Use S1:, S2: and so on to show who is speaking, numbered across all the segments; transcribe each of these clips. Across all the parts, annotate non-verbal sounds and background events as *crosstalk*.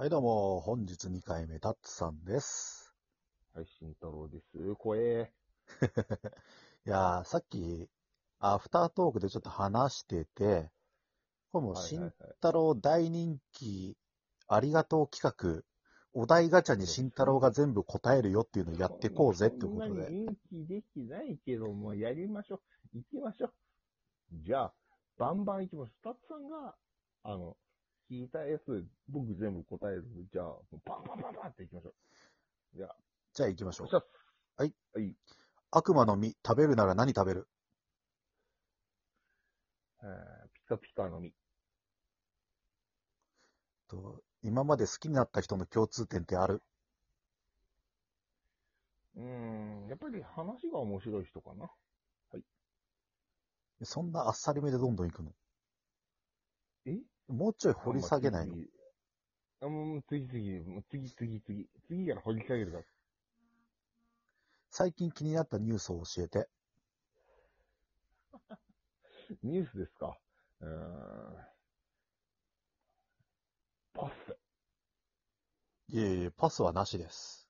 S1: はい、どうも、本日2回目、タッツさんです。
S2: はい、慎太郎です。怖え。*laughs*
S1: いやー、さっき、アフタートークでちょっと話してて、これもう、慎
S2: はいはいはい
S1: 太郎大人気、ありがとう企画、お題ガチャに慎太郎が全部答えるよっていうのをやってこうぜってこと
S2: そんな
S1: で。
S2: に人気できないけども、やりましょう。行きましょう。じゃあ、バンバン行きましょう。スタッフさんが、あの、聞いたやつ、僕全部答えるんで、じゃあ、もうバンバンバンバンって行きましょう。じゃあ、
S1: じゃあ行きましょうはい。
S2: はい。
S1: 悪魔の実、食べるなら何食べる？
S2: えーピカピカの実。
S1: と今まで好きになった人の共通点ってある？
S2: うーん、やっぱり話が面白い人かな。
S1: そんなあっさりめでどんどん行くの？
S2: え？
S1: もうちょい掘り下げないの？
S2: のあ、もう次次、もう次次次。次から掘り下げるから。
S1: 最近気になったニュースを教えて。*laughs*
S2: ニュースですか？うーん。パス。
S1: いえいえ、パスはなしです。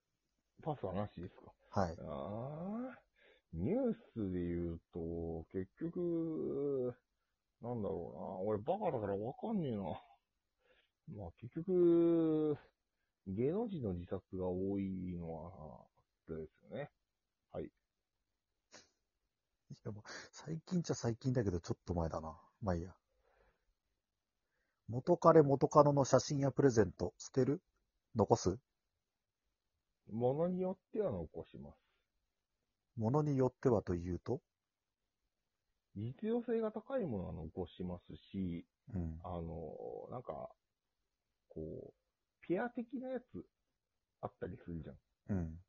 S2: パスはなしですか？
S1: はい。
S2: ああ。ニュースで言うと、結局、なんだろうな。俺バカだからわかんねえな。*laughs* まあ結局、芸能人の自殺が多いのは、あれですよね。
S1: いやもう最近っちゃ最近だけど、ちょっと前だな。まあいいや。元彼元カノの写真やプレゼント、捨てる？残す？
S2: ものによっては残します。
S1: ものによってはというと？
S2: 実用性が高いものは残しますし、
S1: うん。
S2: あの、なんか、こう、ペア的なやつあったりするじゃん。
S1: うん。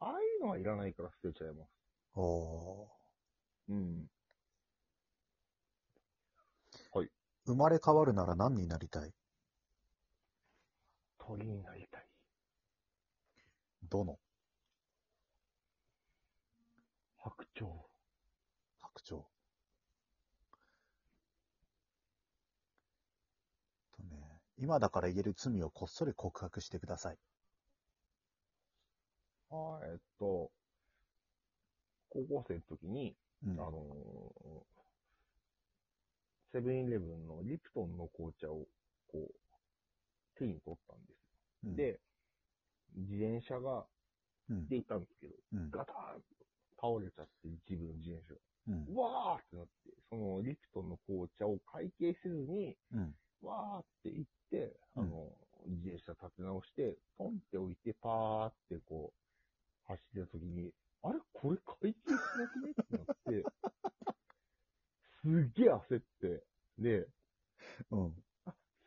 S2: ああいうのはいらないから捨てちゃいます。
S1: おー
S2: うん。
S1: 生まれ変わるなら何になりたい？
S2: 鳥になりたい。
S1: どの
S2: 白鳥。
S1: 白鳥。とね、今だから言える罪をこっそり告白してください。
S2: はい、えっと、高校生の時に、
S1: うん。
S2: あのーセブンイレブンのリプトンの紅茶を、こう、手に取ったんです。
S1: うん、
S2: で、自転車が、
S1: うん、
S2: でいたんですけど、
S1: うん、
S2: ガターンと倒れちゃって、自分の自転車が。
S1: うん、
S2: うわーってなって、そのリプトンの紅茶を会計せずに、
S1: うん、
S2: わーって言って、あ
S1: うん
S2: の、自転車立て直して、ポンって置いて、パーってこう、走ってた時に、あれ？これ会計しなくね？ってなって、*laughs* すっげえ焦って、で、
S1: うん、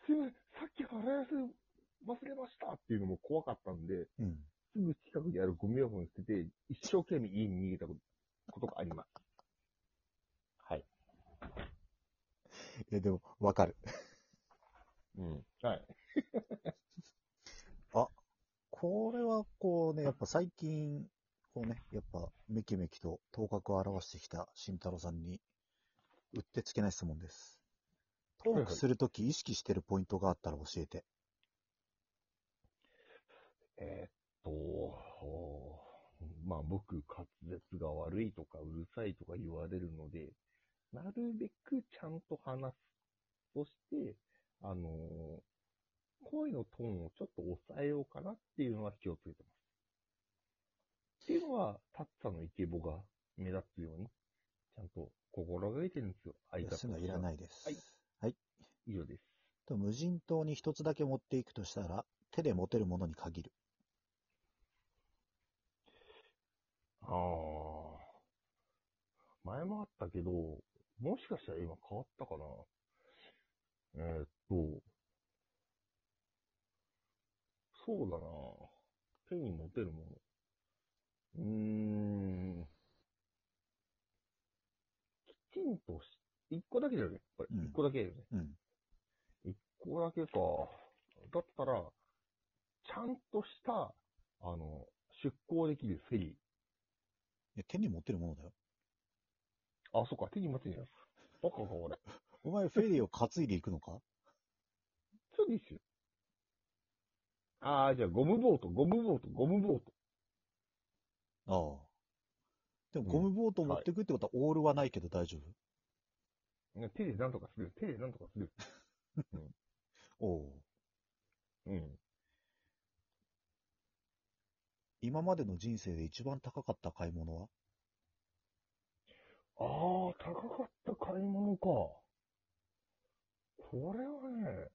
S2: すいません、さっき払い忘れましたっていうのも怖かったんで、
S1: うん。
S2: すぐ近くにあるゴミ箱に捨てて、一生懸命家に逃げたことがあります。はい。
S1: いや、でも、わかる。
S2: うん。はい。*laughs*
S1: これは、こうね、やっぱ最近、こうね、やっぱ、めきめきと頭角を現してきた慎太郎さんに、うってつけない質問です。トークするとき意識してるポイントがあったら教えて。
S2: えーっと、まあ僕、滑舌が悪いとかうるさいとか言われるので、なるべくちゃんと話す。そして、あのー声のトーンをちょっと抑えようかなっていうのは気をつけてます。っていうのは、タッツァのイケボが目立つように、ちゃんと心がけてるんですよ。相方
S1: そういら
S2: い。
S1: ないです。
S2: はい。
S1: はい。
S2: 以上です。
S1: と無人島に一つだけ持っていくとしたら、手で持てるものに限る。
S2: ああ。前もあったけど、もしかしたら今変わったかな。えーっと、そうだな。手に持てるもの。うーん。きちんとし、一個だけだよね。これ、
S1: うん
S2: 一個だけだよね。
S1: うん。
S2: 一個だけか。だったら、ちゃんとした、あの、出港できるフェリー。
S1: いや手に持てるものだよ。
S2: あ、そっか、手に持ってんじゃん。バカか、俺。*laughs*
S1: お前フェリーを担いでいくのか？
S2: ですよ。ああ、じゃあゴムボート、ゴムボート、ゴムボート。
S1: ああ。でも、ゴムボート持ってくってことは、オールはないけど大丈夫、
S2: ね手でなんとかする。手でなんとかする。*laughs*
S1: おお。
S2: うん。
S1: 今までの人生で一番高かった買い物は？
S2: ああ、高かった買い物か。これはね、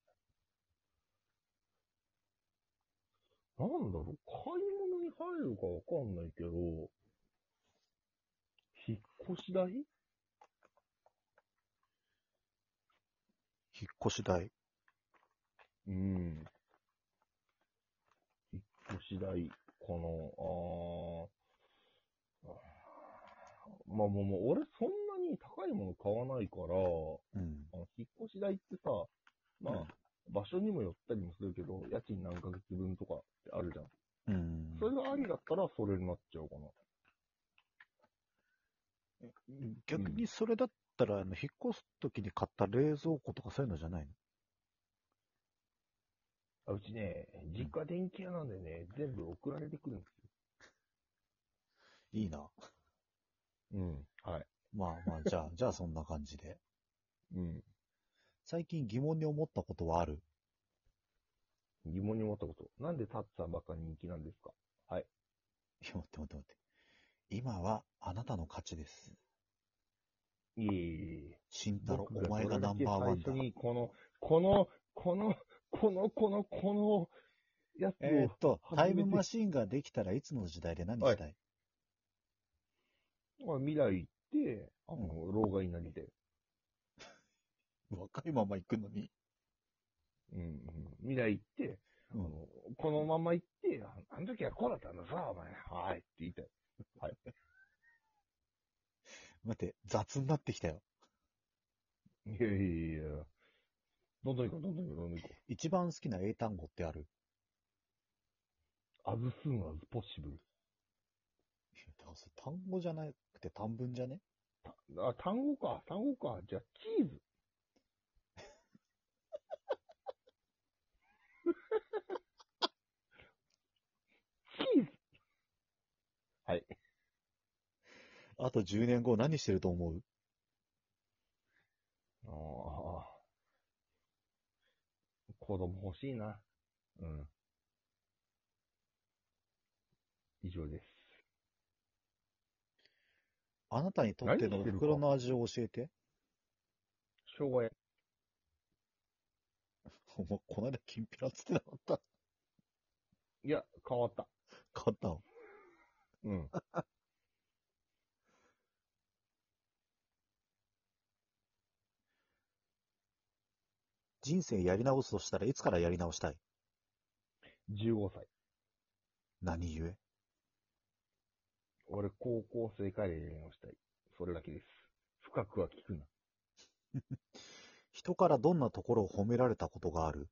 S2: なんだろう、買い物に入るかわかんないけど、引っ越し代？
S1: 引っ越し代。
S2: うん。引っ越し代かな。ああ。まあもう、もう俺そんなに高いもの買わないから、
S1: うん。
S2: あの引っ越し代ってさ、まあ、場所にもよったりもするけど、家賃何ヶ月分とかってあるじゃん。
S1: うん。
S2: それがありだったら、それになっちゃうかな。
S1: 逆にそれだったら、あの、引っ越すときに買った冷蔵庫とかそういうのじゃないの？
S2: あうちね、実家電気屋なんでね、全部送られてくるんです
S1: いいな。
S2: よ。うん。はい。
S1: まあまあ、じゃあ、*laughs* じゃあそんな感じで。
S2: うん。
S1: 最近疑問に思ったことはある？
S2: 疑問に思ったこと。なんでタッツさんばっか人気なんですか？はい。*laughs*
S1: いや、待って待って待って。今はあなたの勝ちです。
S2: いえいえ。
S1: 慎太郎、
S2: 僕
S1: お前がナンバーワンだ
S2: 最初。に、この、この、この、この、この、この、やつを、
S1: えーっと、
S2: 初めて
S1: タイムマシーンができたらいつの時代で何したい、
S2: まあ、未来行って、あの、老害になりたい。*laughs*
S1: 若いまま行くのに。
S2: うん、うん。未来行って、あ
S1: うん
S2: の、このまま行って、ああの時はこうだったんださ、お前。はい。って言いたい。*laughs*
S1: 待って、雑になってきたよ。
S2: いやいやいや。どんどん行こう、どんどん行こう、どんどん行こ
S1: 一番好きな英単語ってある？
S2: う。as soon as possible.
S1: いやだからそれ単語じゃなくて単文じゃね？
S2: あ、単語か、単語か。じゃあ、チーズ。チーズ。はい。
S1: あと10年後何してると思う？
S2: ああ。子供欲しいな。うん。以上です。
S1: あなたにとっての
S2: 何してるか
S1: 袋の味を教えて。
S2: 生姜焼 *laughs*
S1: お前、この間、きんぴらっつってなかった？
S2: き。いや、変わった。
S1: 買ったの？
S2: うん。
S1: 人生やり直すとしたらいつからやり直したい
S2: ？15歳。
S1: 何故？
S2: 俺、高校生からやり直したい。それだけです。深くは聞くな。
S1: 人からどんなところを褒められたことがある？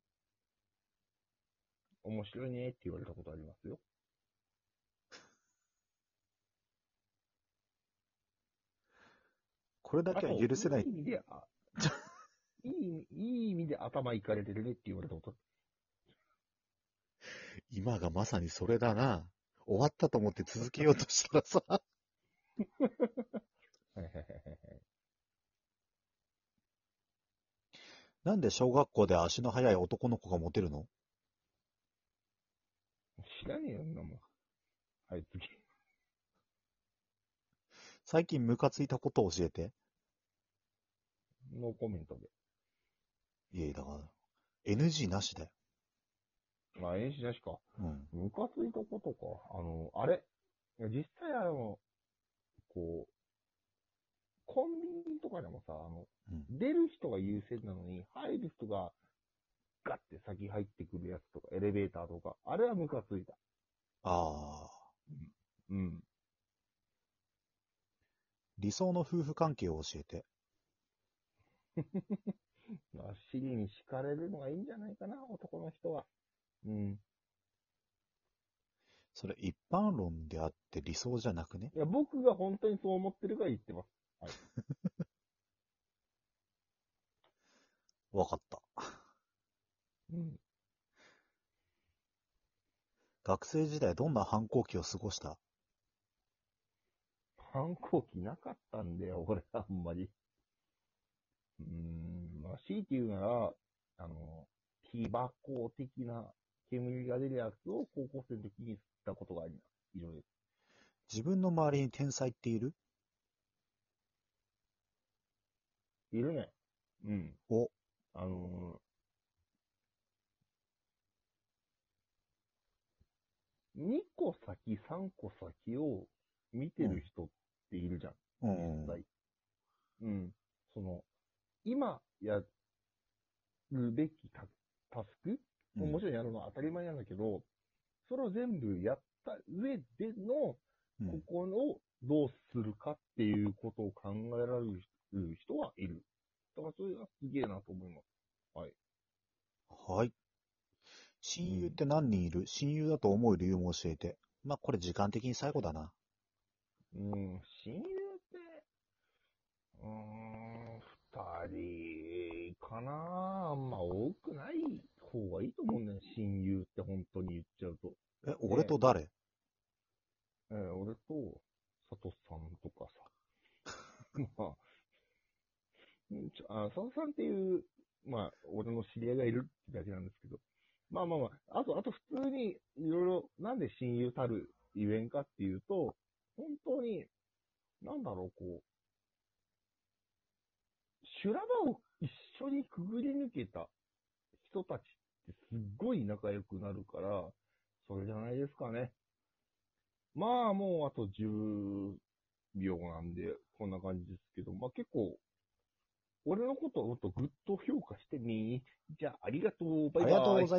S2: 面白いねって言われたことありますよ。
S1: これだけは許せない
S2: あといい意味で、あいい、いい意味で頭いかれてるねって言われたこと。
S1: 今がまさにそれだな。終わったと思って続けようとしたらさ、なんで小学校で足の速い男の子がモテるの？
S2: 知らねえよ、なもん。はい、次。
S1: 最近ムカついたことを教えて。
S2: ノーコメントで。
S1: いや、だから、NG なしだよ。
S2: まあ、演習なしか。
S1: うん。
S2: ムカついたことか。あの、あれ？いや実際あの、こう、コンビニとかでもさ、あの、
S1: うん
S2: 出る人が優先なのに、入る人がガッて先入ってくるやつとか、エレベーターとか、あれはムカついた。
S1: ああ。
S2: うん。
S1: 理想の夫婦関係を教えて。*laughs*
S2: まあ、尻に敷かれるのがいいんじゃないかな、男の人は。うん。
S1: それ一般論であって理想じゃなくね？
S2: いや、僕が本当にそう思ってるから言ってます。*laughs*
S1: わかった。
S2: うん。
S1: 学生時代どんな反抗期を過ごした？
S2: 反抗期なかったんだよ、俺、あんまり。うーん、まあ、強いて言うなら、あの、木箱的な煙が出るやつを高校生の時に吸ったことがあります。以上です。
S1: 自分の周りに天才っている
S2: いるね。うん。
S1: お、
S2: あのー、2個先、3個先を見てる人っているじゃん。
S1: うん。
S2: うん。その、今やるべきタタスクももちろんやるのは当たり前なんだけど、それを全部やった上での、
S1: うん
S2: ここをどうするかっていうことを考えられる人はいる。だからそれがすげえなと思います。
S1: はい。親友って何人いる、親友だと思う理由も教えて。まあ、これ時間的に最後だな。
S2: うん、親友って、うーん、二人かなあんま多くない方がいいと思うんだよ、親友って本当に言っちゃうと。
S1: え、俺と誰？
S2: えー俺と、佐藤さんとかさ。*laughs* まあ、うんちょあ、佐藤さんっていう、まあ、俺の知り合いがいるってだけなんですけど。まあまあまあ、あと、あと普通に、いろいろ、なんで親友たるゆえんかっていうと、本当に、なんだろう、こう、修羅場を一緒にくぐり抜けた人たちってすっごい仲良くなるから、それじゃないですかね。まあ、もうあと10秒なんで、こんな感じですけど、まあ結構、俺のことをもっとぐっと評価してみ。じゃあ、ありがとう。バイバイ。
S1: ありがとうござい。